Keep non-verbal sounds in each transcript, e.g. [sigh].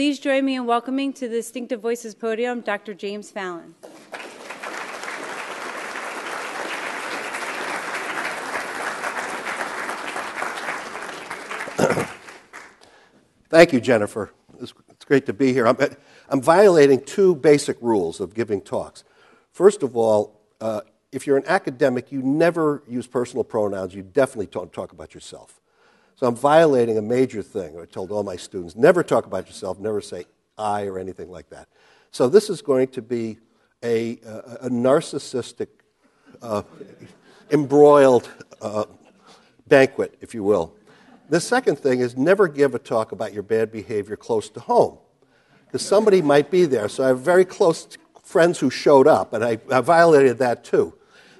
Please join me in welcoming to the Distinctive Voices podium Dr. James Fallon. [coughs] Thank you, Jennifer. It's, great to be here. I'm, I'm, violating two basic rules of giving talks. First of all, uh, if you're an academic, you never use personal pronouns. You definitely don't talk about yourself. So I'm violating a major thing. I told all my students never talk about yourself, never say I or anything like that. So this is going to be a, a, a narcissistic, uh, embroiled uh, banquet, if you will. The second thing is never give a talk about your bad behavior close to home, because somebody might be there. So I have very close friends who showed up, and I, I violated that too.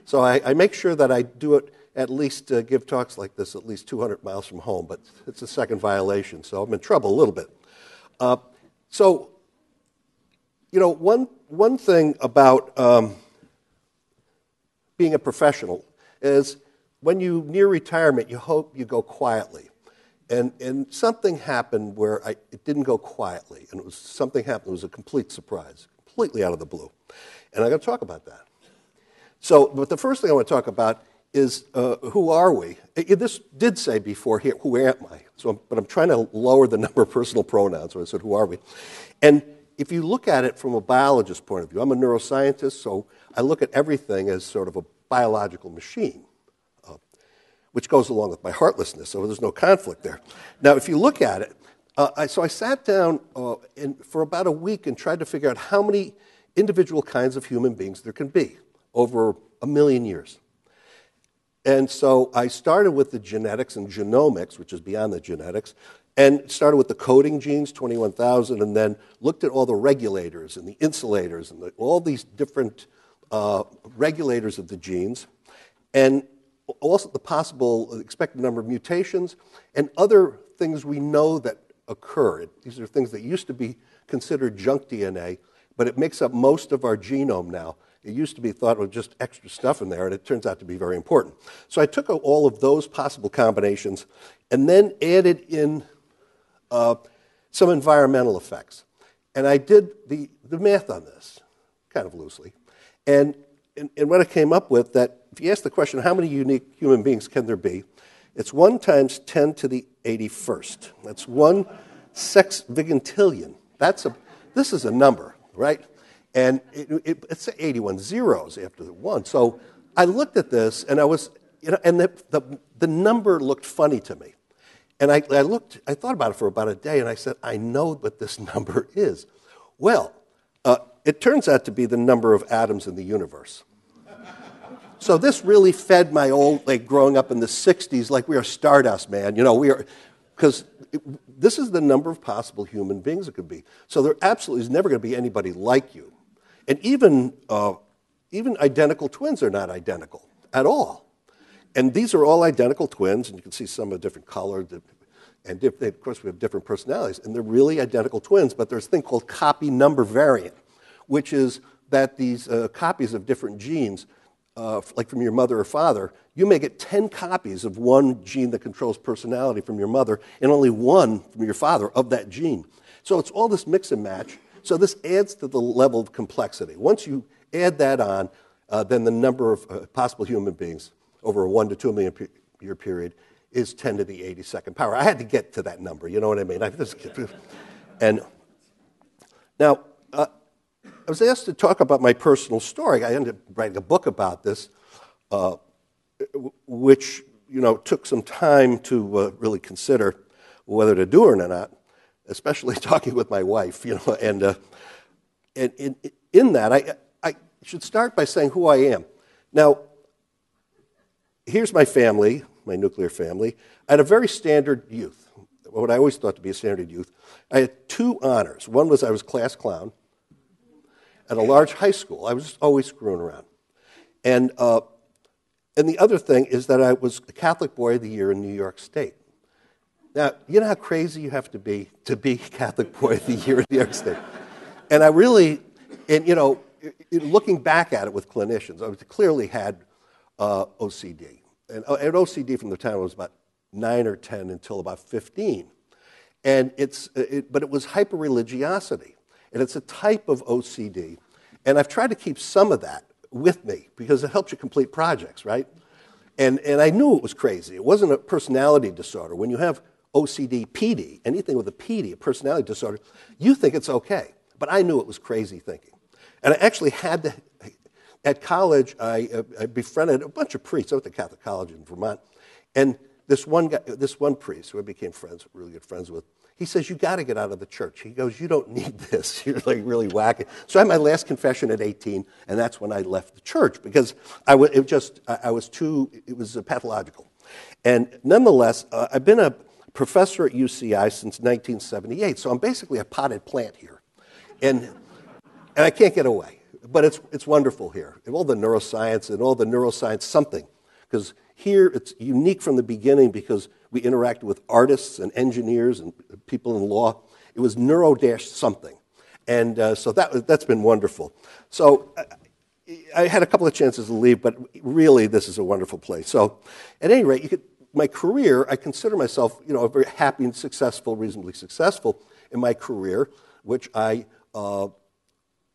So I, I, make sure that I do it at least, uh, give talks like this at least 200 miles from home, but it's a second violation, so I'm in trouble a little bit. Uh, so, you know, one, one thing about um, being a professional is when you near retirement, you hope you go quietly. And, and something happened where I, it didn't go quietly, and it was something happened. It was a complete surprise, completely out of the blue. And I'm going to talk about that. So, but the first thing I want to talk about is uh, who are we? This did say before here, who am I? So, but I'm trying to lower the [laughs] number of personal pronouns. So I said, who are we? And if you look at it from a biologist point of view, I'm a neuroscientist, so I look at everything as sort of a biological machine which goes along with my heartlessness, so there's no conflict there. Now, if you look at it, uh, I, so I sat down uh, for about a week and tried to figure out how many individual kinds of human beings there can be over a million years. And so I started with the genetics and genomics, which is beyond the genetics, and started with the coding genes, 21,000, and then looked at all the regulators and the insulators and the, all these different uh, regulators of the genes. And also the possible expected number of mutations, and other things we know that occur. These are things that used to be considered junk DNA, but it makes up most of our genome now. It used to be thought of just extra stuff in there, and it turns out to be very important. So I took all of those possible combinations and then added in uh, some environmental effects. And I did the, the math on this, kind of loosely. And and, and what I came up with that if you ask the question, how many unique human beings can there be? It's 1 times 10 to the 81st. That's one sexvigintillion. That's a, this is a number, right? And it, it, it's 81 zeros after the one. So I looked at this and I was, you know, and the, the, the number looked funny to me. And I, I looked, I thought about it for about a day and I said, I know what this [laughs] number is. Well, uh, it turns out to be the number of atoms in the universe. So this really fed my old, like growing up in the 60s, like we are stardust, man. You know, we are, because this is the number of possible human beings it could be. So there absolutely is never going to be anybody like you. And even, uh, even identical twins are not identical at all. And these are all identical twins, and you can see some of different color, and of course we have different personalities, and they're really identical twins, but there's a thing called copy number variant, which is that these uh, copies of different genes uh, like from your mother or father, you may get 10 copies of one gene that controls personality from your mother and only one from your father of that gene. So it's all this mix and match. So this adds to the level of complexity. Once you add that on, uh, then the number of uh, possible human beings over a 1 to 2 million pe- year period is 10 to the 82nd power. I had to get to that number, you know what I mean? I just, and now, uh, I was asked to talk about my personal story. I ended up writing a book about this, uh, which you know took some time to uh, really consider whether to do it or not, especially [laughs] talking with my wife. You know, and uh, and in, in that, I I should start by saying who I am. Now, here's my family, my nuclear family. I had a very standard youth, what I always thought to be a standard youth. I had two honors. One was I was class clown at a large high school. I was always screwing around. And, uh, and the other thing is that I was a Catholic Boy of the Year in New York State. Now, you know how crazy you have to be to be [laughs] Catholic Boy of the Year in New York State? And I really, and you know, looking back at it with clinicians, I clearly had uh, OCD. And, uh, and OCD from the time I was about 9 or 10 until about 15. And it's, it, but it was hyper-religiosity. And it's a type of OCD. And I've tried to keep some of that with me because it helps you complete projects, right? And, and I knew it was crazy. It wasn't a personality disorder. When you have OCD, PD, anything with a PD, a personality disorder, you think it's okay. But I knew it was crazy thinking. And I actually had to, at college, I, uh, I befriended a bunch of priests. I went to Catholic college in Vermont. And this one, guy, this one priest who I became friends, really good friends with, he says, You got to get out of the church. He goes, You don't need [laughs] this. You're like really whacking. So I had my last confession at 18, and that's when I left the church because I was, it just, I was too, it was pathological. And nonetheless, uh, I've been a professor at UCI since 1978, so I'm basically a potted plant here. And, and I can't get away. But it's, it's wonderful here. And all the neuroscience and all the neuroscience something. Because here it's unique from the beginning because we interacted with artists and engineers and people in law. It was neuro dash something. And uh, so that, that's been wonderful. So uh, I had a couple of chances to leave, but really this is a wonderful place. So at any rate, you could, my career, I consider myself, you know, a very happy and successful, reasonably successful in my career, which I uh,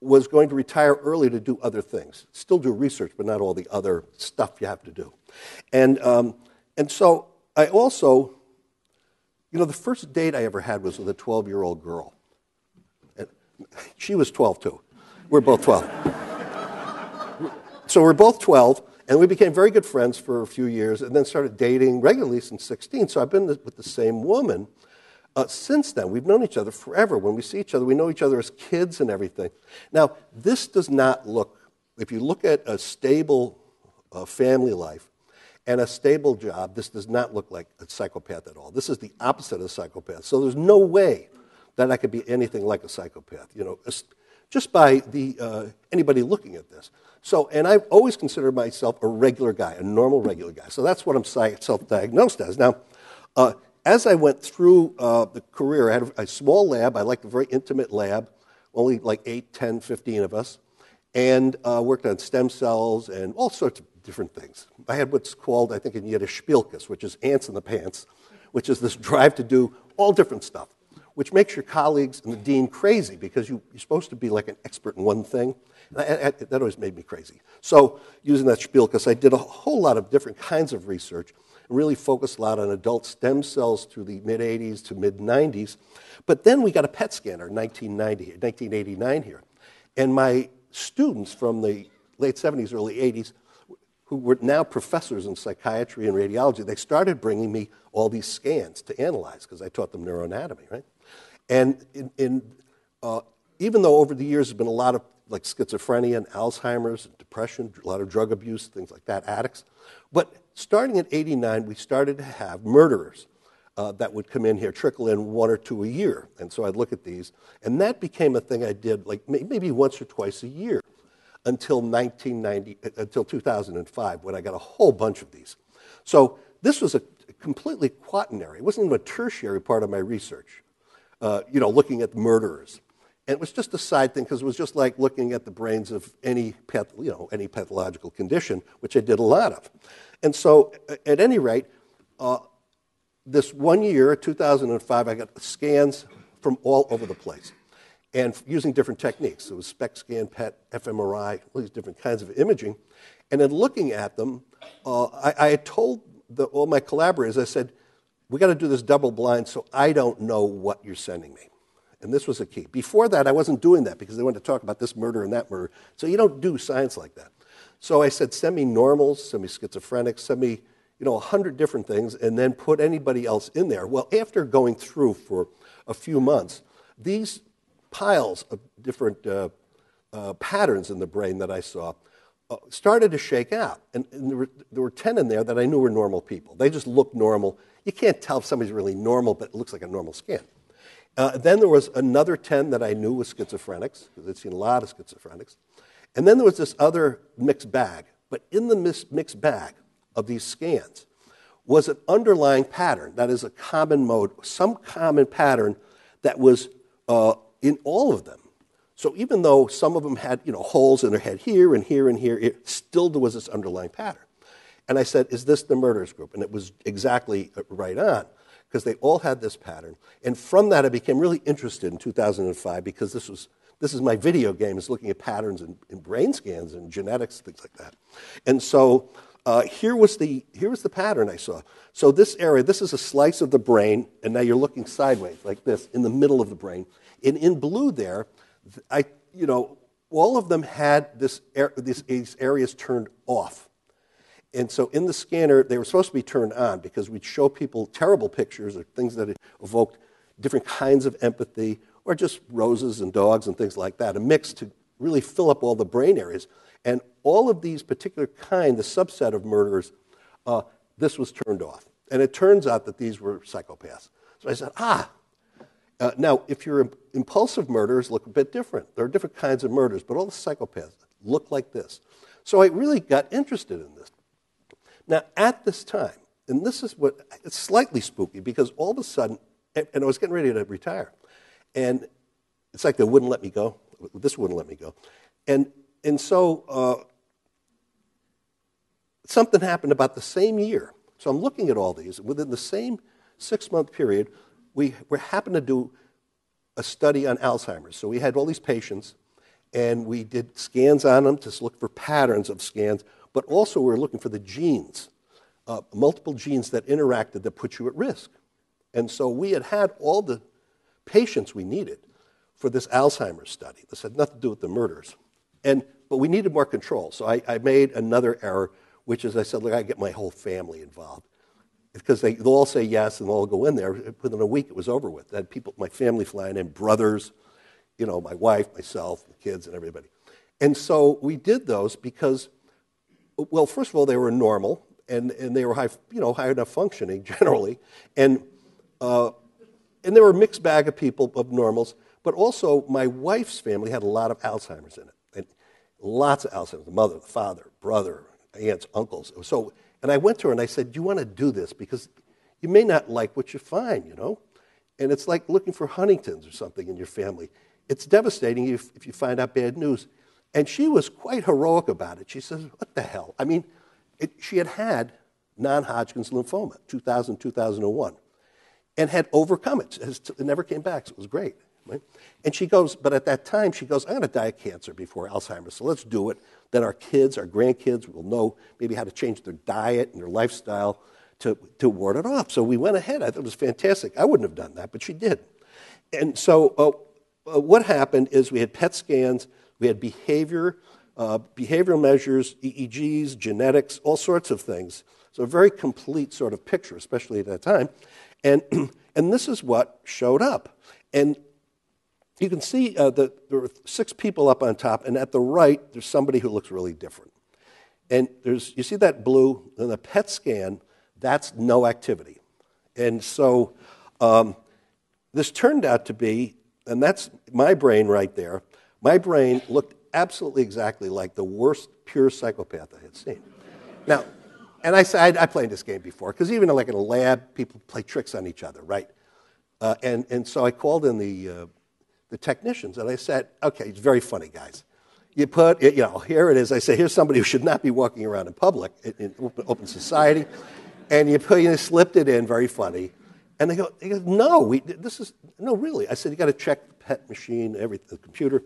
was going to retire early to do other things. Still do research, but not all the other stuff you have to do. And, um, and so I also, you know, the first date I ever had was with a 12 year old girl. And she was 12 too. We're both 12. so we're both 12, and we became very good friends for a few years and then started dating regularly since 16. So I've been with the same woman uh, since then. We've known each other forever. When we see each other, we know each other as kids and everything. Now, this does not look, if you look at a stable uh, family life, and a stable job, this does not look like a psychopath at all. This is the opposite of a psychopath. So there's no way that I could be anything like a psychopath, you know, just by the, uh, anybody looking at this. So, and I've always considered myself a regular guy, a normal regular guy. So that's what I'm self-diagnosed as. Now, uh, as I went through uh, the career, I had a small lab. I liked a very intimate lab, only like 8, 10, 15 of us, and uh, worked on stem cells and all sorts of different things. I had what's called, I think in Yiddish, shpilkes, which is ants in the pants, which is this drive to do all different stuff, which makes your colleagues and the dean crazy because you, are supposed to be like an expert in one thing. That always made me crazy. So, using that shpilkes, I did a whole lot of different kinds of research really focused a lot on adult stem cells through the mid 80s to mid 90s. But then we got a PET scanner in 1990, 1989 here. And my students from the late 70s, early 80s who were now professors in psychiatry and radiology, they started bringing me all these scans to analyze because I taught them neuroanatomy, right? And in, in, uh, even though over the years there's been a lot of like schizophrenia and Alzheimer's, and depression, a lot of drug abuse, things like that, addicts. But starting in 89, we started to have murderers uh, that would come in here, trickle in one or two a year. And so I'd look at these. And that became a thing I did like maybe once or twice a year until 1990, uh, until 2005, when I got a whole bunch of these. So this was a completely quaternary. It wasn't even a tertiary part of my research. Uh, you know, looking at the murderers. And it was just a side thing because it was just like looking at the brains of any, path, you know, any pathological condition, which I did a lot of. And so, at any rate, uh, this one year, 2005, I got scans from all over the place and using different techniques. It was SPECT scan, PET, fMRI, all these different kinds of imaging. And in looking at them, uh, I, I, told the, all my collaborators, I said, we got to do this double blind so I don't know what you're sending me. And this was a key. Before that, I wasn't doing that because they wanted to talk about this murder and that murder. So you don't do science like that. So I said, send me normals, send me schizophrenics, send me, you know, a hundred different things, and then put anybody else in there. Well, after going through for a few months, these piles of different uh, uh, patterns in the brain that I saw uh, started to shake out. And, and there, were, there, were, 10 in there that I knew were normal people. They just looked normal. You can't tell if somebody's really normal, but it looks like a normal scan. Uh, then there was another 10 that I knew was schizophrenics, because I'd seen a lot of schizophrenics. And then there was this other mixed bag. But in the mixed bag of these scans was an underlying pattern, that is, a common mode, some common pattern that was uh, in all of them. So even though some of them had you know, holes in their head here and here and here, it still there was this underlying pattern. And I said, Is this the murderers group? And it was exactly uh, right on. because they all had this pattern. And from that, I became really interested in 2005 because this was this is my video game is looking at patterns in, in brain scans and genetics, things like that. And so uh, here, was the, here was the pattern I saw. So this area, this is a slice of the brain, and now you're looking sideways like this in the middle of the brain. And in blue there, I, you know, all of them had this, this, these areas turned off. And so in the scanner, they were supposed to be turned on because we'd show people terrible pictures or things that evoked different kinds of empathy or just roses and dogs and things like that, a mix to really fill up all the brain areas. And all of these particular kind, the subset of murderers, uh, this was turned off. And it turns out that these were psychopaths. So I said, ah. Uh, now, if you're impulsive murderers, look a bit different. There are different kinds of murders, but all the psychopaths look like this. So I really got interested in this. Now, at this time, and this is what it's slightly spooky because all of a sudden, and I was getting ready to retire, and it's like they wouldn't let me go. This wouldn't let me go. And, and so uh, something happened about the same year. So I'm looking at all these. Within the same six month period, we, we happened to do a study on Alzheimer's. So we had all these patients, and we did scans on them to look for patterns of scans, but also we're looking for the genes, uh, multiple genes that interacted that put you at risk. And so we had had all the patients we needed for this Alzheimer's study. This had nothing to do with the murders. And, but we needed more control. So I, I made another error, which is I said, look, I get my whole family involved. Because they, they'll all say yes and they'll all go in there. Within a week, it was over with. I had people, my family flying in, brothers, you know, my wife, myself, the kids, and everybody. And so we did those because, well, first of all, they were normal and, and they were high, you know, high enough functioning [laughs] generally. And uh, and there were a mixed bag of people, of normals, but also my wife's family had a lot of Alzheimer's in it. And lots of Alzheimer's the mother, the father, brother, aunts, uncles. So, and I went to her and I said, Do you want to do this? Because you may not like what you find, you know? And it's like looking for Huntington's or something in your family. It's devastating if, if you find out bad news. And she was quite heroic about it. She says, What the hell? I mean, it, she had had non Hodgkin's lymphoma, 2000, 2001 and had overcome it. It never came back, so it was great. Right? And she goes, but at that time, she goes, I'm going to die of cancer before Alzheimer's, so let's do it. Then our kids, our grandkids will know maybe how to change their diet and their lifestyle to, to ward it off. So we went ahead. I thought it was fantastic. I wouldn't have done that, but she did. And so uh, uh, what happened is we had PET scans, we had behavior, uh, behavioral measures, EEGs, genetics, all sorts of things. So a very complete sort of picture, especially at that time. And, [clears throat] and this is what showed up. And you can see uh, that there were six people up on top, and at the right, there's somebody who looks really different. And there's, you see that blue in the PET scan, that's no activity. And so um, this turned out to be, and that's my brain right there, my brain looked absolutely exactly like the worst pure psychopath I had seen. Now, and I said, I played this game before, because even like in a lab, people play tricks on each other, right? Uh, and, and so I called in the, uh, the technicians, and I said, okay, it's very funny, guys. You put, you know, here it is. I say, here's somebody who should not be walking around in public, in, open, open, society. And you, put, you slipped it in, very funny. And they go, they go no, we, this is, no, really. I said, you got to check the PET machine, every, the computer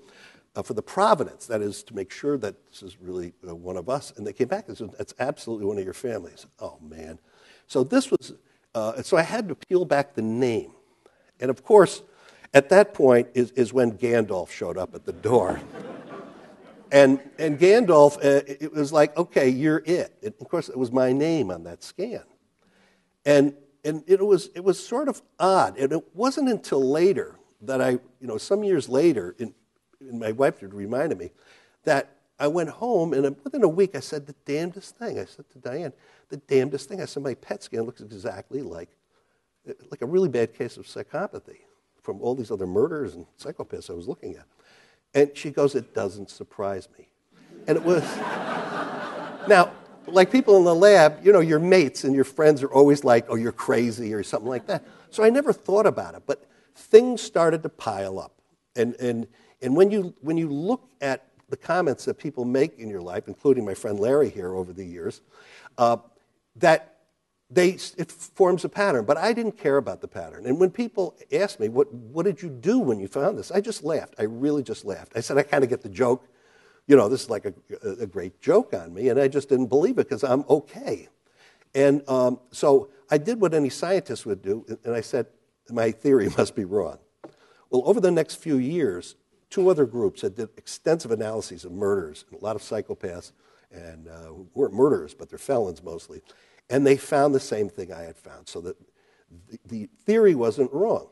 uh, for the provenance, that is, to make sure that this is really uh, one of us. And they came back and said, that's absolutely one of your families. Oh, man. So this was, uh, so I had to peel back the name. And of course, at that point is, is when Gandalf showed up at the door. [laughs] and, and Gandalf, uh, it was like, okay, you're it. And of course, it was my name on that scan. And, and it, was, it was sort of odd. And it wasn't until later that I, you know, some years later, in, and my wife reminded me that I went home and within a week I said the damnedest thing. I said to Diane, the damnedest thing. I said my PET scan looks exactly like like a really bad case of psychopathy from all these other murders and psychopaths I was looking at. And she goes, it doesn't surprise me. And it was [laughs] now like people in the lab, you know, your mates and your friends are always like, oh, you're crazy or something like that. So I never thought about it, but things started to pile up. And, and and when you, when you look at the comments that people make in your life, including my friend Larry here over the years, uh, that they, it forms a pattern. But I didn't care about the pattern. And when people asked me, what, what did you do when you found this? I just laughed. I really just laughed. I said, I kind of get the joke. You know, this is like a, a great joke on me. And I just didn't believe it because I'm okay. And um, so I did what any scientist would do. And I said, my theory [laughs] must be wrong. Well, over the next few years, two other groups had did extensive analyses of murders, a lot of psychopaths, and uh, weren't murderers, but they're felons mostly. And they found the same thing I had found, so that the, the theory wasn't wrong.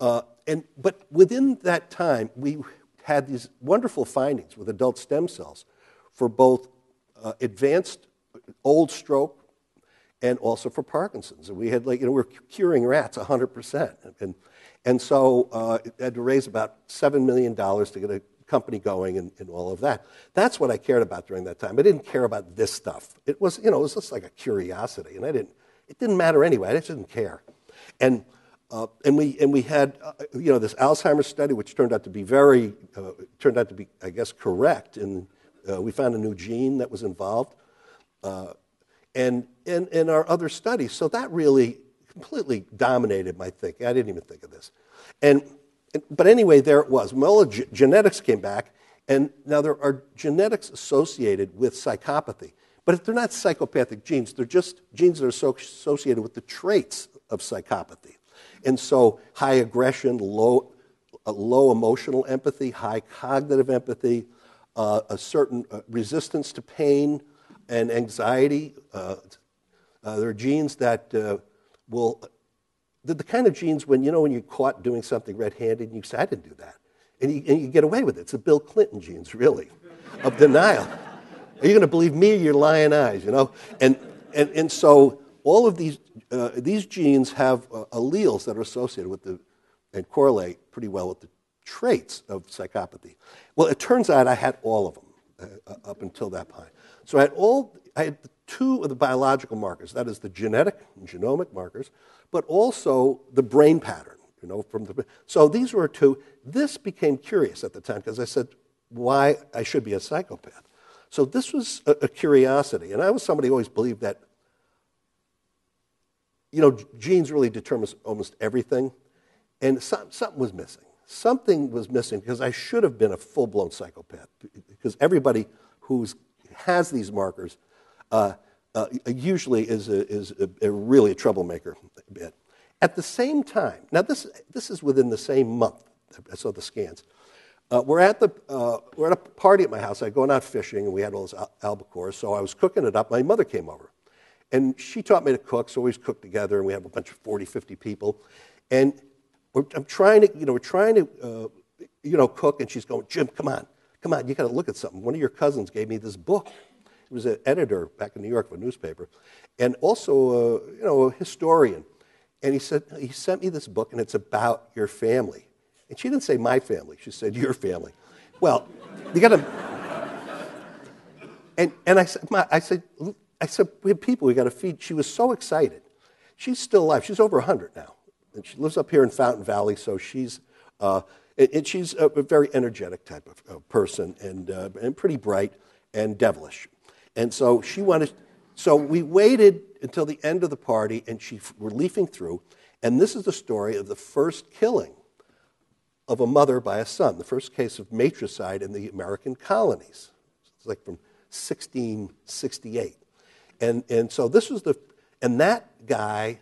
Uh, and, but within that time, we had these wonderful findings with adult stem cells for both uh, advanced old stroke and also for Parkinson's. And we had like, you know, we are curing rats 100%. And, and so uh, had to raise about $7 million to get a company going and, and, all of that. That's what I cared about during that time. I didn't care about this stuff. It was, you know, it was just like a curiosity. And I didn't, it didn't matter anyway. I just didn't care. And, uh, and, we, and we had, uh, you know, this Alzheimer's study, which turned out to be very, uh, turned out to be, I guess, correct. And uh, we found a new gene that was involved. Uh, and in, in our other studies. So that really completely dominated my thinking. I didn't even think of this. And, but anyway, there it was. Well, g- genetics came back, and now there are genetics associated with psychopathy. But they're not psychopathic genes, they're just genes that are so associated with the traits of psychopathy. And so high aggression, low, uh, low emotional empathy, high cognitive empathy, uh, a certain uh, resistance to pain, and anxiety. Uh, uh, there are genes that uh, will, the, the, kind of genes when, you know, when you're caught doing something red handed and you say, I didn't do that. And you, and you get away with it. It's the Bill Clinton genes, really, of denial. Are you going to believe me or your lying eyes, you know? And, and, and so all of these, uh, these genes have uh, alleles that are associated with the, and correlate pretty well with the traits of psychopathy. Well, it turns out I had all of them uh, up until that point. So I had all, I had two of the biological markers, that is the genetic and genomic markers, but also the brain pattern, you know, from the, so these were two. This became curious at the time because I said, why I should be a psychopath. So this was a, a curiosity, and I was somebody who always believed that, you know, genes really determine almost everything, and some, something was missing. Something was missing because I should have been a full-blown psychopath because everybody who's has these markers uh, uh, usually is, a, is a, a really a troublemaker bit. At the same time, now this, this is within the same month, I saw the scans. Uh, we're, at the, uh, we're at a party at my house. I going out fishing, and we had all this al- albacore, so I was cooking it up. My mother came over, and she taught me to cook, so we always cook together, and we have a bunch of 40, 50 people. And I'm trying to, you know, we're trying to, uh, you know, cook, and she's going, Jim, come on, Come on, you got to look at something. One of your cousins gave me this book. He was an editor back in New York of a newspaper, and also, a, you know, a historian. And he said he sent me this book, and it's about your family. And she didn't say my family; she said your family. Well, you got to. And, and I said, I said, I said, we have people we got to feed. She was so excited. She's still alive. She's over 100 now. And she lives up here in Fountain Valley, so she's uh, and she's a very energetic type of person and, uh, and pretty bright and devilish. And so she wanted, so we waited until the end of the party and she, we're leafing through. And this is the story of the first killing of a mother by a son, the first case of matricide in the American colonies. It's like from 1668. And, and so this was the, and that guy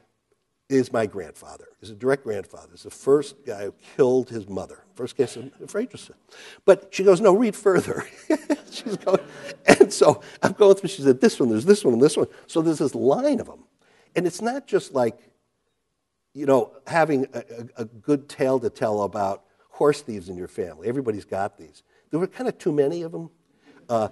is my grandfather, is a direct grandfather. Is the first guy who killed his mother. First case of fratricide. But she goes, no, read further. [laughs] She's going, and so I'm going through, she said, this one, there's this one, and this one. So there's this line of them. And it's not just like, you know, having a, a, a good tale to tell about horse thieves in your family. Everybody's got these. There were kind of too many of them. Uh,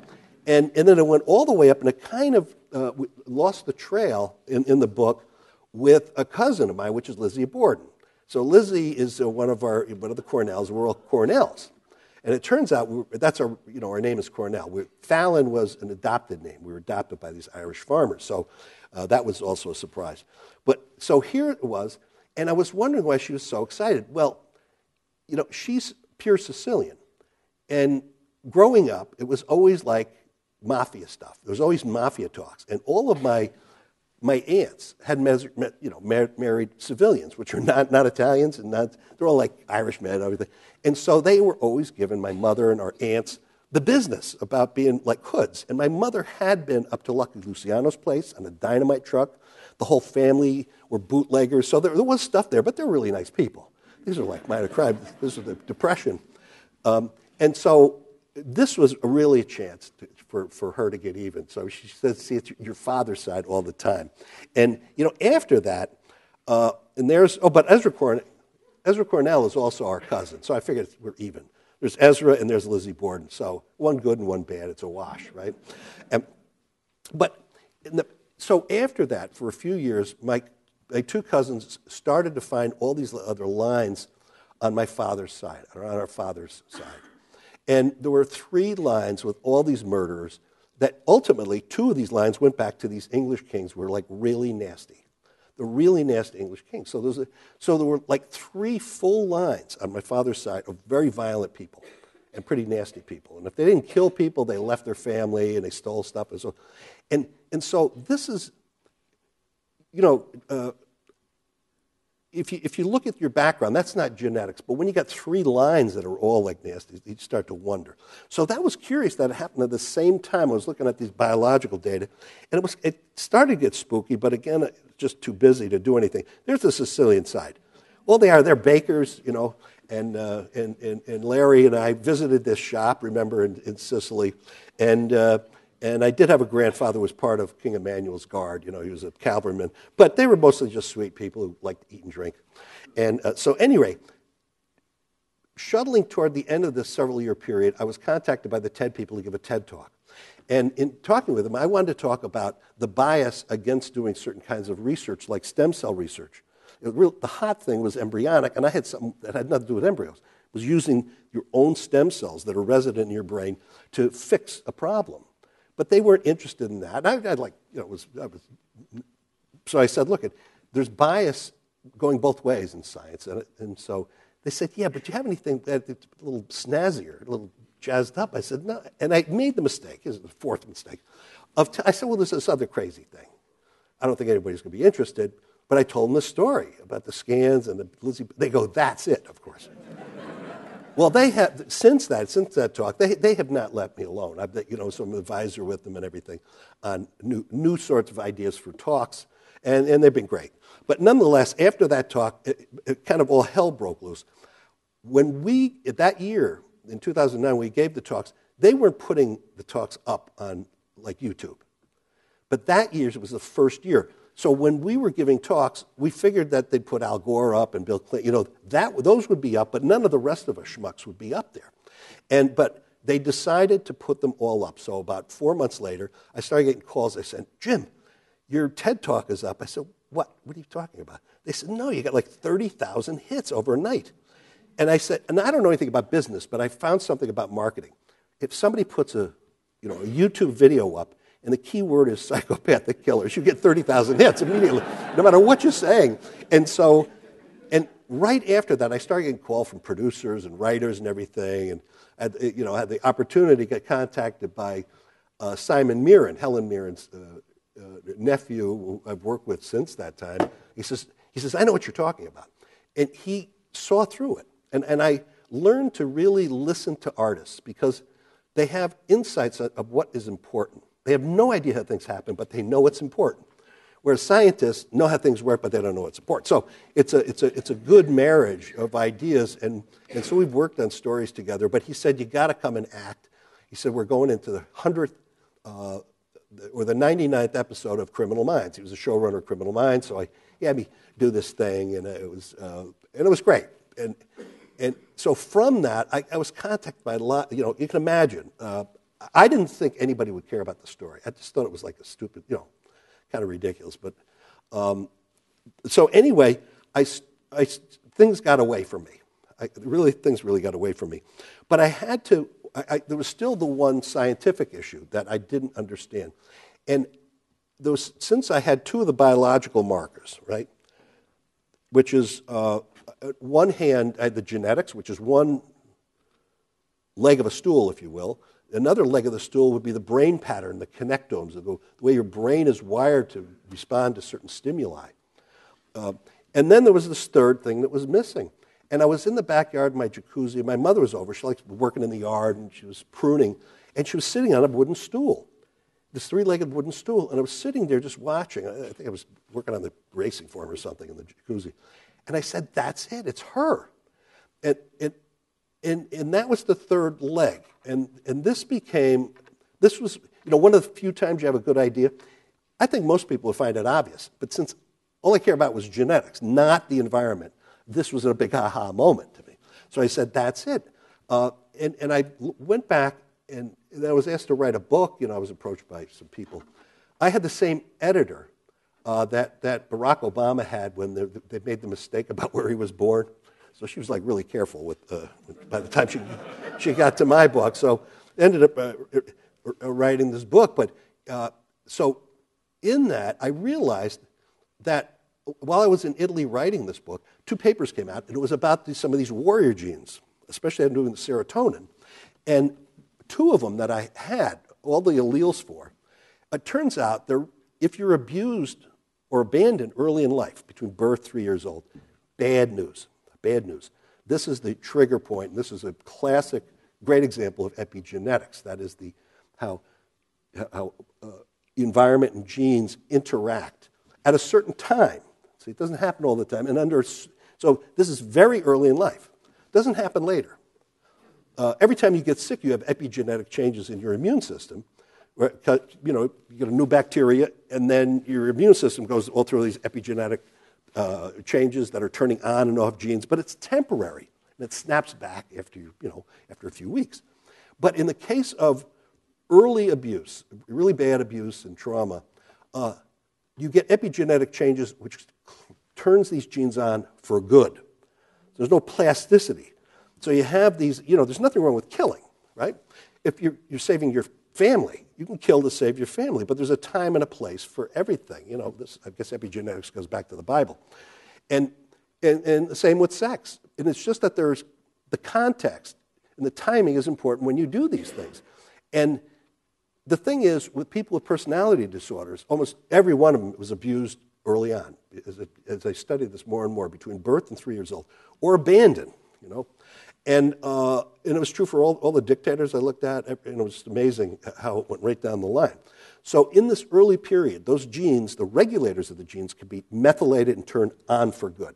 and, and then it went all the way up, and it kind of uh, lost the trail in, in the book with a cousin of mine, which is Lizzie Borden. So Lizzie is uh, one of our one of the Cornells. We're all Cornells, and it turns out that's our you know our name is Cornell. We're, Fallon was an adopted name. We were adopted by these Irish farmers, so uh, that was also a surprise. But so here it was, and I was wondering why she was so excited. Well, you know she's pure Sicilian, and growing up, it was always like mafia stuff. There was always mafia talks, and all of my my aunts had you know, married civilians, which are not, not Italians and not, they're all like Irishmen and everything. And so they were always giving my mother and our aunts the business about being like hoods. And my mother had been up to Lucky Luciano's place on a dynamite truck. The whole family were bootleggers. So there, there was stuff there, but they're really nice people. These are like minor crime. This is the Depression. Um, and so this was really a chance to, for, for her to get even. So she says, see, it's your father's side all the time. And, you know, after that, uh, and there's, oh, but Ezra Cornell, Ezra Cornell is also our cousin. So I figured we're even. There's Ezra and there's Lizzie Borden. So one good and one bad, it's a wash, right? And, but the, so after that, for a few years, my, my two cousins started to find all these other lines on my father's side, or on our father's side. And there were three lines with all these murderers that ultimately, two of these lines went back to these English kings who were like really nasty. The really nasty English kings. So, a, so there were like three full lines on my father's side of very violent people and pretty nasty people. And if they didn't kill people, they left their family and they stole stuff. And so, and, and so this is, you know, uh, if you, if you look at your background, that's not genetics, but when you got three lines that are all like nasty, you start to wonder. So that was curious that it happened at the same time I was looking at these biological data, and it, was, it started to get spooky, but again, just too busy to do anything. There's the Sicilian side. Well, they are, they're bakers, you know, and, uh, and, and, and, Larry and I visited this shop, remember, in, in Sicily, and uh, and I did have a grandfather who was part of King Emmanuel's guard. You know, he was a cavalryman. But they were mostly just sweet people who liked to eat and drink. And uh, so, anyway, shuttling toward the end of this several year period, I was contacted by the TED people to give a TED talk. And in talking with them, I wanted to talk about the bias against doing certain kinds of research, like stem cell research. Real, the hot thing was embryonic, and I had something that had nothing to do with embryos. It was using your own stem cells that are resident in your brain to fix a problem. But they weren't interested in that. I, I like, you know, was, I was, so I said, look, there's bias going both ways in science. And, and so they said, yeah, but do you have anything that's a little snazzier, a little jazzed up? I said, no. And I made the mistake, this is the fourth mistake. Of t- I said, well, there's this other crazy thing. I don't think anybody's going to be interested. But I told them the story about the scans and the Lizzie. They go, that's it, of course. Well, they have since that since that talk, they, they have not let me alone. I've you know some advisor with them and everything on new new sorts of ideas for talks, and, and they've been great. But nonetheless, after that talk, it, it kind of all hell broke loose. When we that year in 2009, we gave the talks. They weren't putting the talks up on like YouTube, but that year it was the first year. So when we were giving talks, we figured that they'd put Al Gore up and Bill Clinton, you know, that, those would be up, but none of the rest of us schmucks would be up there. And, but they decided to put them all up. So about four months later, I started getting calls. They said, Jim, your TED Talk is up. I said, what? What are you talking about? They said, no, you got like 30,000 hits overnight. And I said, and I don't know anything about business, but I found something about marketing. If somebody puts a, you know, a YouTube video up and the key word is [laughs] psychopathic killers. You get 30,000 hits immediately, no matter what you're saying. And so, and right after that, I started getting calls from producers and writers and everything. And I you know, I had the opportunity to get contacted by uh, Simon Mirren, Helen Mirren's uh, uh, nephew, who I've worked with since that time. He says, he says, I know what you're talking about. And he saw through it. And, and I learned to really listen to artists because they have insights of what is important. They have no idea how things happen, but they know it's important. Whereas scientists know how things work, but they don't know what's important. So it's a, it's a, it's a good marriage of ideas. And, and so we've worked on stories together. But he said, you got to come and act. He said, we're going into the 100th uh, or the 99th episode of Criminal Minds. He was a showrunner of Criminal Minds. So I, he had me do this thing, and it was, uh, and it was great. And, and so from that, I, I was contacted by a lot, you know, you can imagine. Uh, I didn't think anybody would care about the story. I just thought it was like a stupid, you know, kind of ridiculous. But um, so anyway, I, I, things got away from me. I, really, things really got away from me. But I had to. I, there was still the one scientific issue that I didn't understand, and was, since I had two of the biological markers, right, which is uh, one hand I had the genetics, which is one leg of a stool, if you will, another leg of the stool would be the brain pattern, the connectomes, the, way your brain is wired to respond to certain stimuli. Uh, and then there was this third thing that was missing. And I was in the backyard my jacuzzi. My mother was over. She liked working in the yard, and she was pruning. And she was sitting on a wooden stool, this three legged wooden stool. And I was sitting there just watching. I think I was working on the racing form or something in the jacuzzi. And I said, That's it, it's her. And, and, and, and that was the third leg. And, and this became, this was, you know, one of the few times you have a good idea. I think most people would find it obvious. But since all I care about was genetics, not the environment, this was a big aha moment to me. So I said, that's it. Uh, and, and I went back and, and I was asked to write a book. You know, I was approached by some people. I had the same editor uh, that, that Barack Obama had when they, they, made the mistake about [laughs] where he was born. So she was like really careful with, uh, by the time she, she got to my book. So ended up uh, uh writing this book. But uh, so in that, I realized that while I was in Italy writing this book, two papers came out, and it was about these, some of these warrior genes, especially I'm doing the serotonin. And two of them that I had all the alleles for, it turns out if you're abused or abandoned early in life, between birth, three years old, bad news, bad news. This is the trigger point, and this is a classic, great example of epigenetics. That is the, how, how uh, environment and genes interact at a certain time See, it doesn't happen all the time. And under, so this is very early in life. It doesn't happen later. Uh, every time you get sick, you have epigenetic changes in your immune system. You know, you get a new bacteria, and then your immune system goes all through these epigenetic uh, changes that are turning on and off genes, but it's temporary, and it snaps back after, you you know, after a few weeks. But in the case of early abuse, really bad abuse and trauma, uh, you get epigenetic changes which turns these genes on for good. There's no plasticity. So you have these, you know, there's nothing wrong with killing, right? If you're, you're saving your family, you can kill to save your family, but there's a time and a place for everything. You know, this, I guess epigenetics goes back to the Bible. And, and, and the same with sex. And it's just that there's the context and the timing is important when you do these things. And the thing is, with people with personality disorders, almost every one of them was abused early on, as, I studied this more and more, between birth and three years old, or abandoned, you know. And, uh, and it was true for all, all the dictators I looked at, and it was amazing how it went right down the line. So, in this early period, those genes, the regulators of the genes, can be methylated and turned on for good.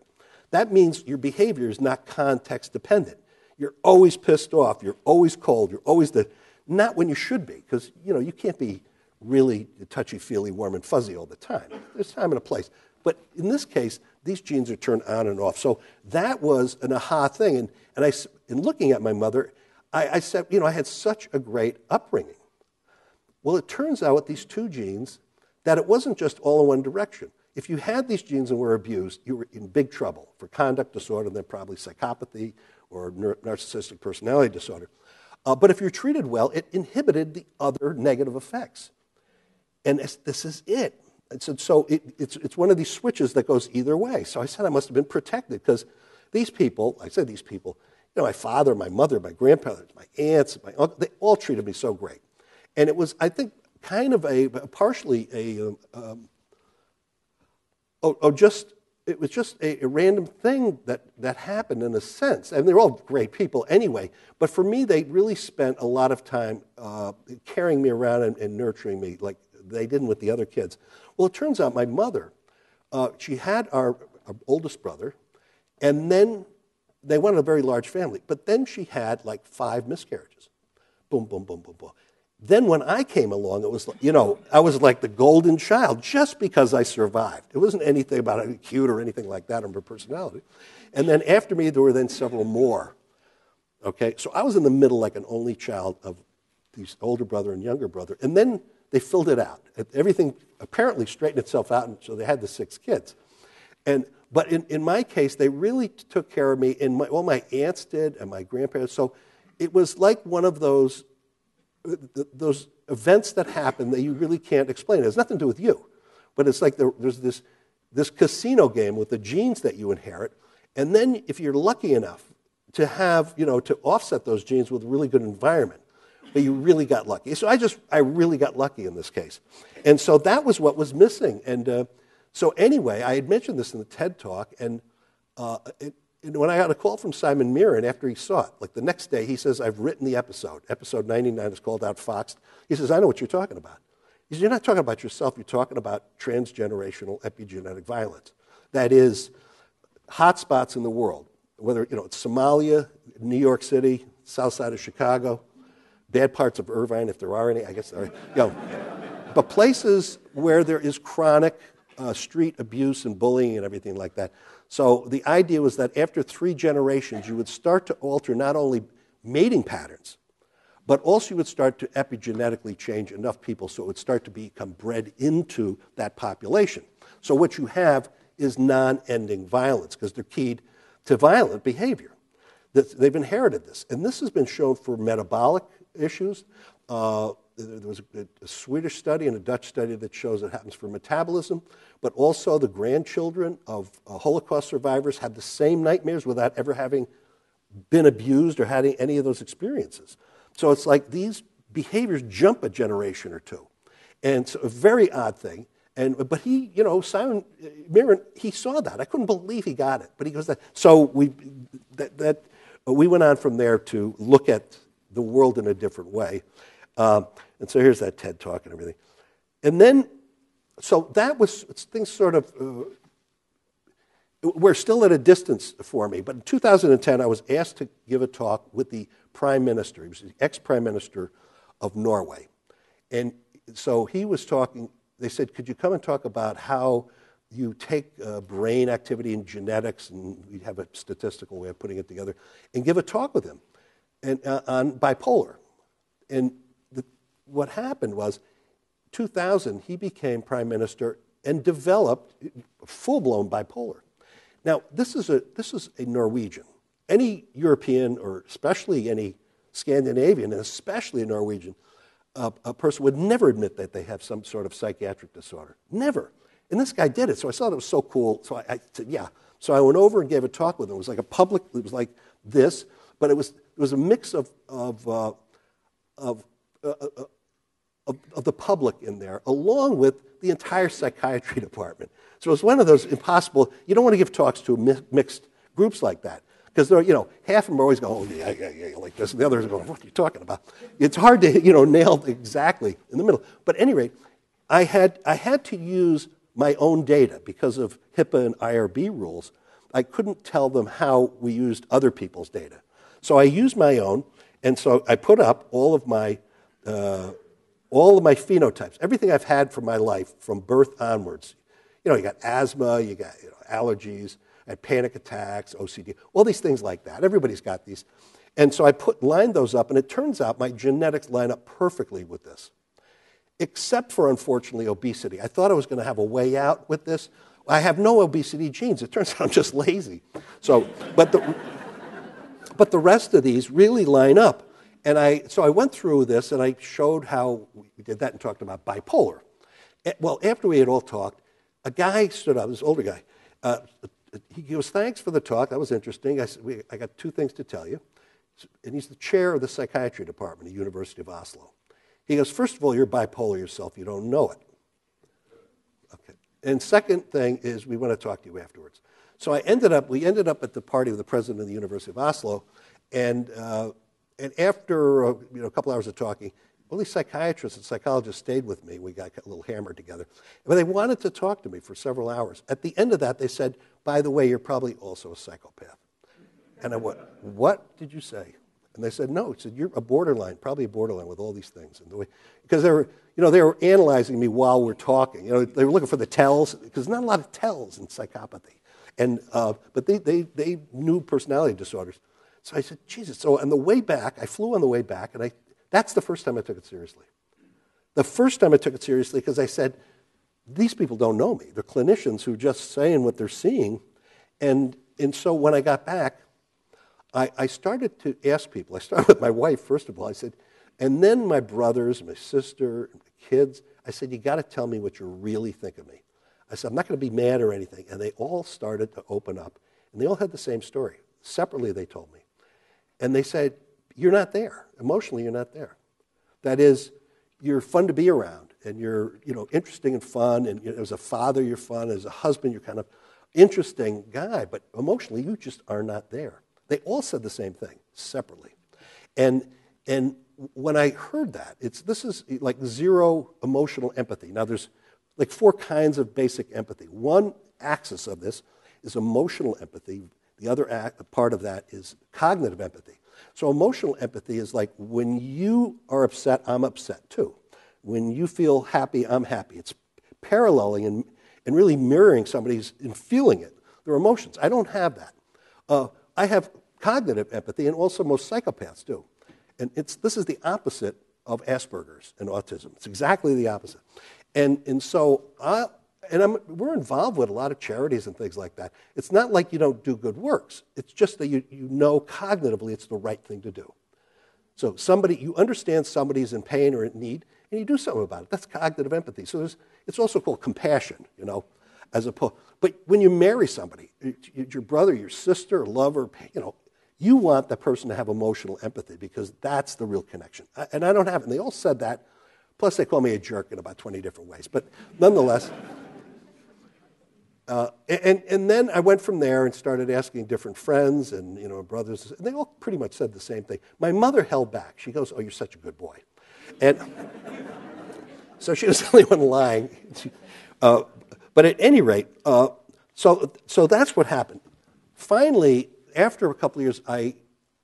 That means your behavior is not context dependent. You're always pissed off, you're always cold, you're always the, not when you should be, because you know you can't be really touchy feely, warm and fuzzy all the time. There's time and a place. But in this case, these genes are turned on and off. So that was an aha thing. And, and I, in looking at my mother, I, I said, you know, I had such a great upbringing. Well, it turns out with these two genes that it wasn't just all in one direction. If you had these genes and were abused, you were in big trouble for conduct disorder, and then probably psychopathy or narcissistic personality disorder. Uh, but if you're treated well, it inhibited the other negative effects. And this is it. So, so it, it's, it's one of these switches that goes either way. So I said I must have been protected because these people, I said these people, you know, my father, my mother, my grandparents, my aunts, my uncle, they all treated me so great. And it was, I think, kind of a, partially a, um, um, oh, oh, just, it was just a, a, random thing that, that happened in a sense. And they're all great people anyway. But for me, they really spent a lot of time uh, carrying me around and, and nurturing me like they didn't with the other kids. Well, it turns out my mother, uh, she had our, our oldest brother, and then they wanted a very large family. But then she had like five miscarriages. Boom, boom, boom, boom, boom. Then when I came along, it was, you know, I was like the golden child just because I survived. It wasn't anything about cute or anything like that or my personality. And then after me, there were then several more. Okay, so I was in the middle like an only child of these older brother and younger brother. And then they filled it out. Everything apparently straightened itself out, and so they had the six kids. And, but in, in my case, they really took care of me, and my, well, my aunts did, and my grandparents. So it was like one of those, uh, those events that happen that you really can't explain. It has nothing to do with you, but it's like there's this, this casino game with the genes that you inherit, and then if you're lucky enough to have, you know, to offset those genes with a really good environment, but you really got lucky. So I just, I really got lucky in this case. And so that was what was missing. And uh, so anyway, I had mentioned this in the TED talk, and, uh, it, and when I got a call from Simon Mirren after he saw it, like the next day, he says, I've written the episode. Episode 99 is called Outfoxed. He says, I know what you're talking about. He says, You're not talking about yourself, you're talking about transgenerational epigenetic violence. That is, hotspots in the world, whether you know, it's Somalia, New York City, south side of Chicago, bad parts of Irvine, if there are any, I guess there are. You know, but places where there is chronic uh, street abuse and bullying and everything like that. So the idea was that after three generations, you would start to alter not only mating patterns, but also you would start to epigenetically change enough people so it would start to become bred into that population. So what you have is non ending violence because they're keyed to violent behavior. They've inherited this. And this has been shown for metabolic issues. Uh, there was a, a, Swedish study and a Dutch study that shows it happens for metabolism, but also the grandchildren of uh, Holocaust survivors had the same nightmares without ever having been abused or having any of those experiences. So it's like these behaviors jump a generation or two. And it's a very odd thing. And, but he, you know, Simon uh, Mirren, he saw that. I couldn't believe he got it. But he goes that. So we, that, that, we went on from there to look at the world in a different way. Um, and so here's that TED talk and everything. And then, so that was, things sort of, uh, were still at a distance for me. But in 2010, I was asked to give a talk with the prime minister. He was the ex prime minister of Norway. And so he was talking they said, Could you come and talk about how you take uh, brain activity and genetics, and we have a statistical way of putting it together, and give a talk with him and, uh, on bipolar? And the, what happened was, 2000, he became prime minister and developed full blown bipolar. Now, this is, a, this is a Norwegian. Any European, or especially any Scandinavian, and especially a Norwegian, a, a person would never admit that they have some sort of psychiatric disorder. Never. And this guy did it. So I thought it was so cool. So I, I, said, yeah. So I went over and gave a talk with him. It was like a public, it was like this, but it was, it was a mix of, of, uh, of, uh, uh, uh of, of, the public in there, along with the entire psychiatry [laughs] department. So it was one of those impossible, you don't want to give talks to mixed groups like that. Because they're, you know, half of them are always going, oh, yeah, yeah, yeah, like this. And the others are going, what are you talking about? It's hard to, you know, nail exactly in the middle. But at any rate, I had, I had to use my own data because of HIPAA and IRB rules. I couldn't tell them how we used other people's data. So I used my own, and so I put up all of my, uh, all of my phenotypes, everything I've had for my life from birth onwards. You know, you got asthma, you got you know, allergies, I had panic attacks, OCD, all these things like that. Everybody's got these. And so I put lined those up, and it turns out my genetics line up perfectly with this, except for unfortunately obesity. I thought I was going to have a way out with this. I have no obesity genes. It turns [laughs] out I'm just lazy. So, but the, but the rest of these really line up. And I, so I went through this and I showed how we did that and talked about bipolar. Eh, well, after we had all talked, a guy stood up, this older guy, uh, he goes, Thanks for the talk. That was interesting. I said, we, I got two things to tell you. And he's the chair of the psychiatry department at the University of Oslo. He goes, First of all, you're bipolar yourself. You don't know it. Okay. And second thing is, we want to talk to you afterwards. So I ended up, we ended up at the party of the president of the University of Oslo. And, uh, and after uh, you know, a couple hours of talking, these psychiatrists and psychologists stayed with me. We got a little hammered together. But they wanted to talk to me for several hours. At the end of that, they said, By the way, you're probably also a psychopath. And I went, What did you say? And they said, No. He said, You're a borderline, probably a borderline with all these things. And the way, because they were, you know, they were analyzing me while we're talking. You know, they were looking for the tells, because there's not a lot of tells in psychopathy. And, uh, but they, they, they knew personality disorders. So I said, Jesus. So on the way back, I flew on the way back, and I that's the first time I took it seriously. The first time I took it seriously because I said, these people don't know me. They're clinicians who are just saying what they're seeing. And, and so when I got back, I, I started to ask people. I started [laughs] with my wife, first of all. I said, and then my brothers, my sister, my kids. I said, you got to tell me what you really think of me. I said, I'm not going to be mad or anything. And they all started to open up. And they all had the same story. Separately, they told me. And they said, you're not there. Emotionally, you're not there. That is, you're fun to be around and you're you know, interesting and fun. And you know, as a father, you're fun. As a husband, you're kind of interesting guy. But emotionally, you just are not there. They all said the same thing separately. And, and when I heard that, it's, this is like zero emotional empathy. Now, there's like four kinds of basic empathy. One axis of this is emotional empathy, the other act, part of that is cognitive empathy. So, emotional empathy is like when you are upset, I'm upset too. When you feel happy, I'm happy. It's paralleling and, and really mirroring somebody's and feeling it, their emotions. I don't have that. Uh, I have cognitive empathy, and also most psychopaths do. And it's, this is the opposite of Asperger's and autism. It's exactly the opposite. And, and so, I, and I'm, we're involved with a lot of charities and things like that. It's not like you don't do good works. It's just that you, you know cognitively it's the right thing to do. So somebody, you understand somebody's in pain or in need, and you do something about it. That's cognitive empathy. So it's also called compassion, you know, as opposed. But when you marry somebody, your brother, your sister, lover, you know, you want that person to have emotional empathy because that's the real connection. And I don't have it. And they all said that. Plus, they call me a jerk in about 20 different ways. But nonetheless, uh, and, and then I went from there and started asking different friends and you know, brothers, and they all pretty much said the same thing. My mother held back. She goes, Oh, you're such a good boy. And [laughs] so she was [laughs] the only one lying. Uh, but at any rate, uh, so, so that's what happened. Finally, after a couple of years, I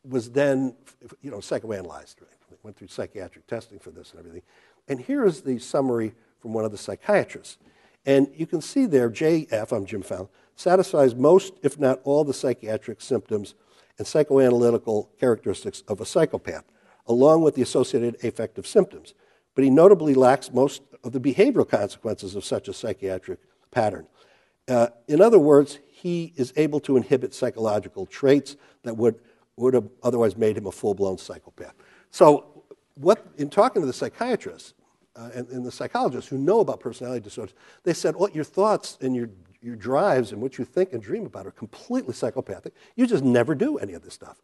was then, you know, psychoanalyzed. Right? Went through psychiatric testing for this and everything. And here is the summary from one of the psychiatrists. And you can see there, JF, I'm Jim Fallon, satisfies most, if not all, the psychiatric symptoms and psychoanalytical characteristics of a psychopath, along with the associated affective symptoms. But he notably lacks most of the behavioral consequences of such a psychiatric pattern. Uh, in other words, he is able to inhibit psychological traits that would, would have otherwise made him a full blown psychopath. So, what, in talking to the psychiatrist uh, and, and, the psychologists who know about personality disorders, they said, well, your thoughts and your, your drives and what you think and dream about are completely psychopathic. You just never do any of this stuff.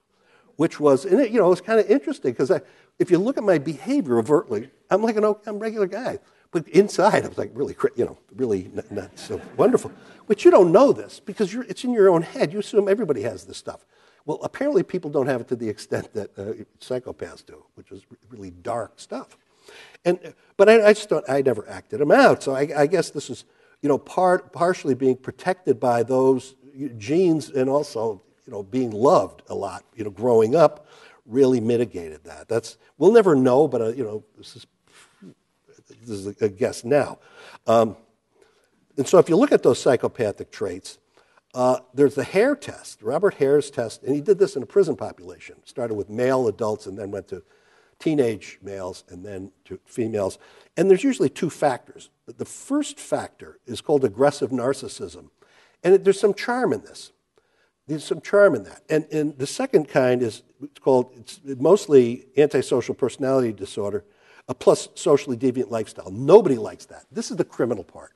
Which was, and it, you know, it was kind of interesting because if you look at my behavior overtly, I'm like an I'm regular guy. But inside, I was like really, you know, really not, not so wonderful. But you don't know this because it's in your own head. You assume everybody has this stuff. Well, apparently people don't have it to the extent that uh, psychopaths do, which is really dark stuff. And, but I, I just don't, I never acted them out. So I, I guess this is, you know, part, partially being protected by those genes and also, you know, being loved a lot, you know, growing up really mitigated that. That's, we'll never know, but, uh, you know, this is this is a guess now. Um, and so if you look at those psychopathic traits, uh, there's the Hare test, Robert Hare's test, and he did this in a prison population. Started with male adults and then went to teenage males and then to females. And there's usually two factors. The first factor is called aggressive narcissism. And it, there's some charm in this. There's some charm in that. And, and the second kind is it's called, it's mostly antisocial personality disorder plus socially deviant lifestyle. Nobody likes that. This is the criminal part.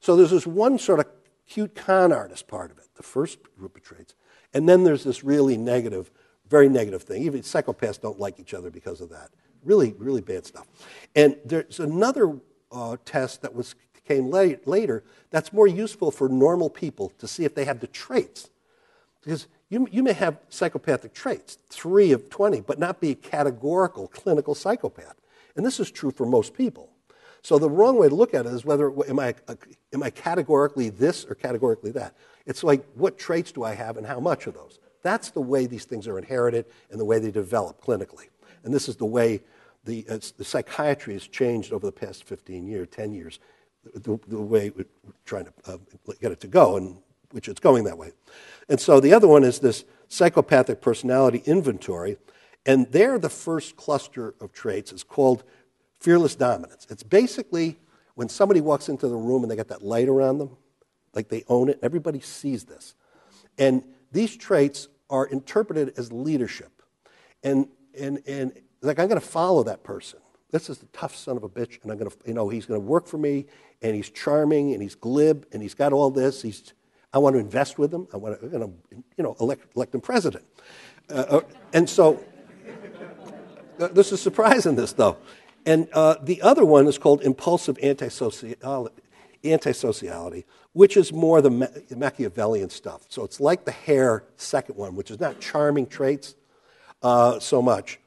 So there's this one sort of cute con artist part of it, the first group of traits. And then there's this really negative, very negative thing. Even psychopaths don't like each other because of that. Really, really bad stuff. And there's another uh, test that was came late, later that's more useful for normal people to see if they have the traits. Because you, you may have psychopathic traits, three of 20, but not be a categorical clinical psychopath. And this is true for most people. So the wrong way to look at it is whether am I, am I categorically this or categorically that? It's like what traits do I have and how much of those? That's the way these things are inherited and the way they develop clinically. And this is the way the, uh, the psychiatry has changed over the past 15 years, 10 years, the, the way we're trying to uh, get it to go, and which it's going that way. And so the other one is this psychopathic personality inventory. And there, the first cluster of traits is called fearless dominance. It's basically when somebody walks into the room and they got that light around them, like they own it, everybody sees this. And these traits are interpreted as leadership. And, and, and like, I'm going to follow that person. This is the tough son of a bitch, and I'm going to, you know, he's going to work for me, and he's charming, and he's glib, and he's got all this. He's, I want to invest with him. I want to, you know, elect, elect him president. Uh, uh and so, [laughs] this is surprising, this though. And uh, the other one is called impulsive antisociality, antisociality, which is more the Machiavellian stuff. So it's like the Hare second one, which is not charming traits uh, so much.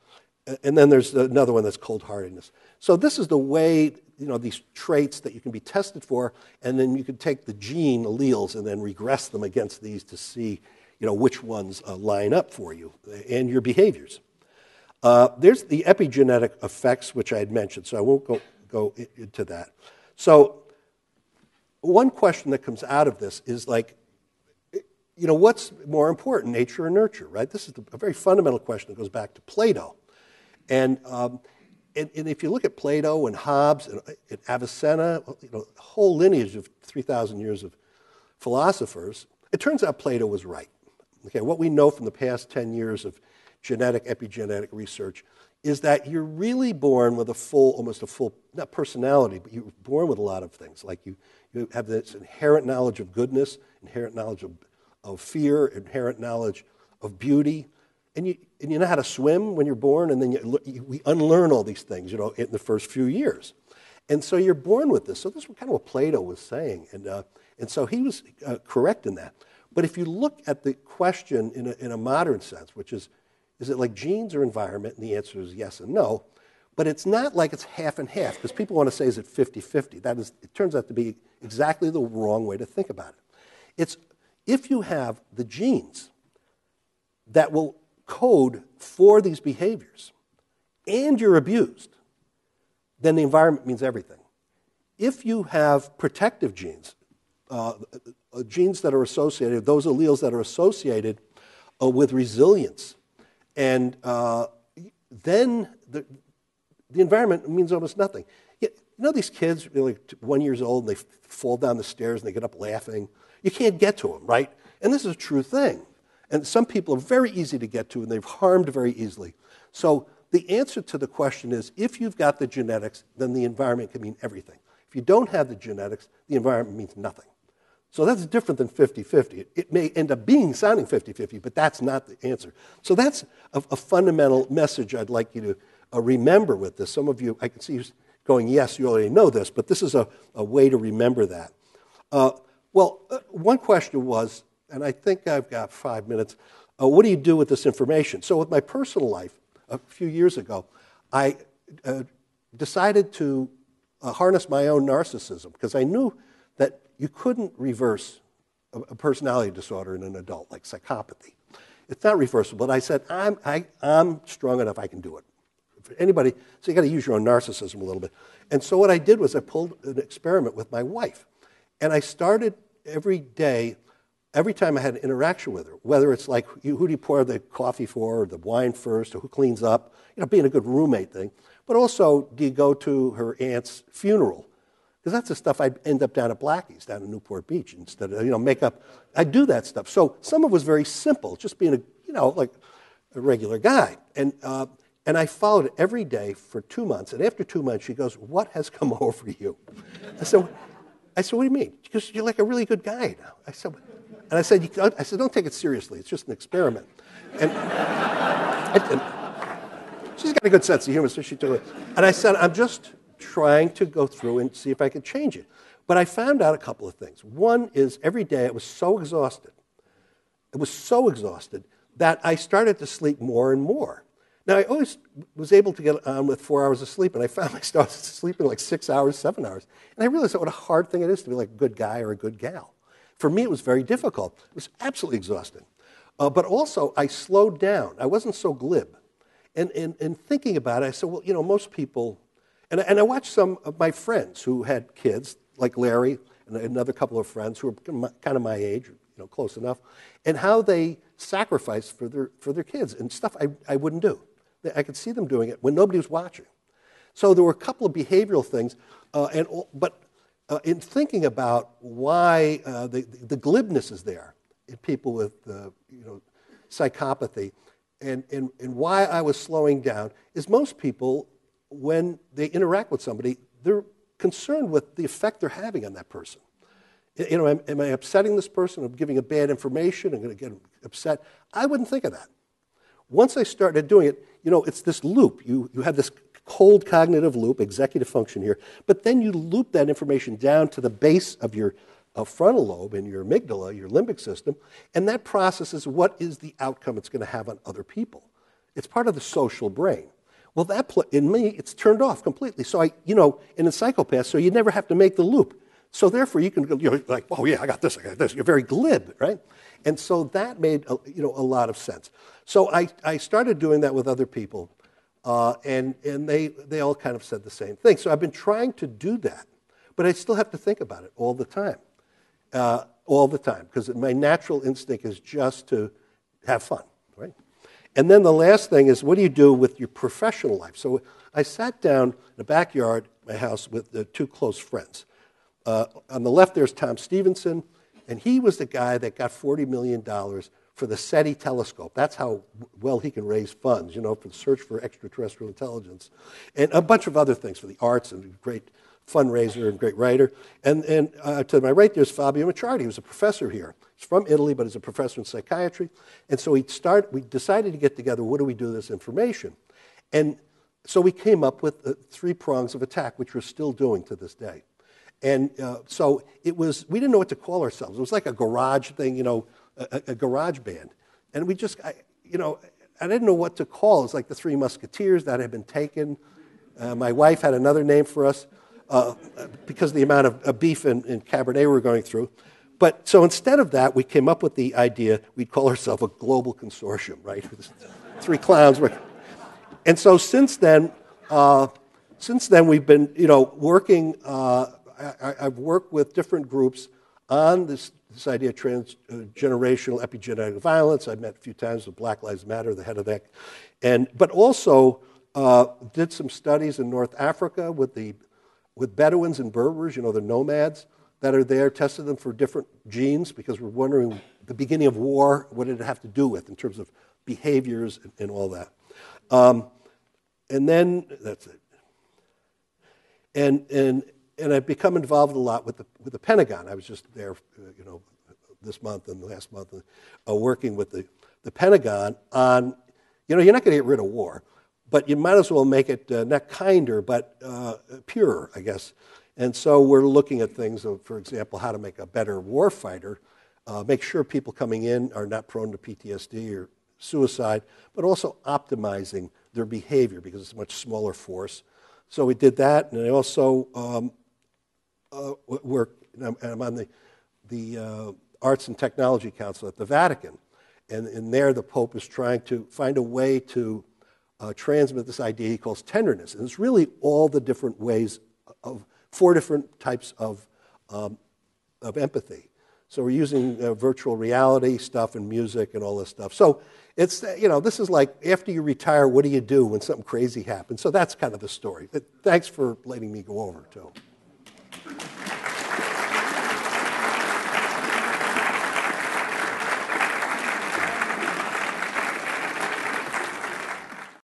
And then there's another one that's cold heartedness. So this is the way, you know, these traits that you can be tested for, and then you can take the gene alleles and then regress them against these to see, you know, which ones uh, line up for you and your behaviors. Uh, there's the epigenetic effects, which I had mentioned, so I won't go, go into that. So, one question that comes out of this is like, you know, what's more important, nature or nurture, right? This is a very fundamental question that goes back to Plato. And, um, and, and, if you look at Plato and Hobbes and, and Avicenna, you know, a whole lineage of 3,000 years of philosophers, it turns out Plato was right. Okay, what we know from the past 10 years of genetic, epigenetic research is that you're really born with a full, almost a full, not personality, but you're born with a lot of things. Like you, you have this inherent knowledge of goodness, inherent knowledge of, of fear, inherent knowledge of beauty. And you, and you know how to swim when you're born, and then you, you, we unlearn all these things, you know, in the first few years. And so you're born with this. So this is kind of what Plato was saying. And, uh, and so he was uh, correct in that. But if you look at the question in a, in a modern sense, which is, is it like genes or environment? And the answer is yes and no. But it's not like it's half and half, because people want to say, is it 50 50? That is, it turns out to be exactly the wrong way to think about it. It's if you have the genes that will code for these behaviors and you're abused, then the environment means everything. If you have protective genes, uh, uh genes that are associated, those alleles that are associated uh, with resilience and uh, then the, the environment means almost nothing. You know these kids, like one years old, and they fall down the stairs and they get up laughing. You can't get to them, right? And this is a true thing. And some people are very easy to get to, and they've harmed very easily. So the answer to the question is if you've got the genetics, then the environment can mean everything. If you don't have the genetics, the environment means nothing. So that's different than 50 50. It may end up being sounding 50 50, but that's not the answer. So that's a, a fundamental message I'd like you to uh, remember with this. Some of you, I can see you going, yes, you already know this, but this is a, a way to remember that. Uh, well, uh, one question was, and I think I've got five minutes, uh, what do you do with this information? So, with my personal life, a few years ago, I uh, decided to uh, harness my own narcissism because I knew you couldn't reverse a, personality disorder in an adult, like psychopathy. It's not reversible. But I said, I'm, I, I'm strong enough, I can do it. For anybody, so you got to use your own narcissism a little bit. And so what I did was I pulled an experiment with my wife. And I started every day, every time I had an interaction with her, whether it's like who do you pour the coffee for, or the wine first, or who cleans up, you know, being a good roommate thing. But also, do you go to her aunt's funeral? Because that's the stuff I'd end up down at Blackie's, down in Newport Beach, instead of, you know, make up. I do that stuff. So some of it was very simple, just being a, you know, like a regular guy. And, uh, and I followed it every day for two months. And after two months, she goes, What has come [laughs] over you? I said, I said, What do you mean? She goes, You're like a really good guy now. I said, and I said, I said, Don't take it seriously. It's just an experiment. And, and she's got a good sense of humor, so she took it. And I said, I'm just trying to go through and see if I could change it. But I found out a couple of things. One is every day I was so exhausted, it was so exhausted that I started to sleep more and more. Now, I always was able to get on with four hours of sleep, and I found [laughs] myself sleeping like six hours, seven hours. And I realized what a hard thing it is to be like a good guy or a good gal. For me, it was very difficult. It was absolutely exhausting. Uh, but also, I slowed down. I wasn't so glib. And, and thinking about it, I said, well, you know, most people and, and I watched some of my friends who had kids, like Larry and another couple of friends who were kind of my age, you know, close enough, and how they sacrificed for their, for their kids and stuff I, I wouldn't do. I could see them doing it when nobody was watching. So there were a couple of behavioral things, uh, and, but uh, in thinking about why uh, the, the glibness is there in people with uh, you know, psychopathy, and, and, and why I was slowing down, is most people when they interact with somebody, they're concerned with the effect they're having on that person. You know, am, am I upsetting this person? I'm giving a bad information. I'm going to get upset. I wouldn't think of that. Once I started doing it, you know, it's this loop. You, you have this cold cognitive loop, executive function here, but then you loop that information down to the base of your uh, frontal lobe and your amygdala, your limbic system, and that processes what is the outcome it's going to have on other people. It's part of the social brain. Well, that pl- in me, it's turned off completely. So I, you know, in a psychopath, so you never have to make the loop. So therefore, you can go, you're like, oh yeah, I got this, I got this. You're very glib, right? And so that made a, you know a lot of sense. So I, I started doing that with other people, uh, and and they they all kind of said the same thing. So I've been trying to do that, but I still have to think about it all the time, uh, all the time, because my natural instinct is just to have fun, right? And then the last thing is, what do you do with your professional life? So I sat down in the backyard of my house with two close friends. Uh, on the left, there's Tom Stevenson, and he was the guy that got $40 million for the SETI telescope. That's how well he can raise funds, you know, for the search for extraterrestrial intelligence. And a bunch of other things for the arts and great fundraiser and great writer. And, and uh, to my right, there's Fabio Macciardi, who's a professor here. He's from Italy, but he's a professor in psychiatry. And so we, start, we decided to get together, what do we do with this information? And so we came up with uh, three prongs of attack, which we're still doing to this day. And uh, so it was, we didn't know what to call ourselves. It was like a garage thing, you know, a, a garage band. And we just, I, you know, I didn't know what to call. It's like the Three Musketeers that had been taken. Uh, my wife had another name for us uh, because of the amount of, of beef and, and Cabernet we were going through. But so instead of that, we came up with the idea we'd call ourselves a global consortium, right? [laughs] Three clowns. And so since then, uh, since then we've been, you know, working uh, I, have worked with different groups on this, this idea of transgenerational epigenetic violence. I've met a few times with Black Lives Matter, the head of that, and but also uh, did some studies in North Africa with the with Bedouins and Berbers, you know, the nomads that are there, tested them for different genes because we're wondering the beginning of war, what did it have to do with in terms of behaviors and, and all that. Um, and then that's it. And and and I've become involved a lot with the, with the Pentagon. I was just there, uh, you know, this month and last month, uh, working with the, the Pentagon on, you know, you're not going to get rid of war, but you might as well make it uh, not kinder, but uh, purer, I guess. And so we're looking at things, of, for example, how to make a better warfighter, uh, make sure people coming in are not prone to PTSD or suicide, but also optimizing their behavior because it's a much smaller force. So we did that, and I also um, uh, work, and I'm, on the, the uh, Arts and Technology Council at the Vatican. And, and there, the Pope is trying to find a way to uh, transmit this idea he calls tenderness. And it's really all the different ways of four different types of, um, of empathy. So we're using uh, virtual reality stuff and music and all this stuff. So it's, you know, this is like after you retire, what do you do when something crazy happens? So that's kind of the story. Thanks for letting me go over, too.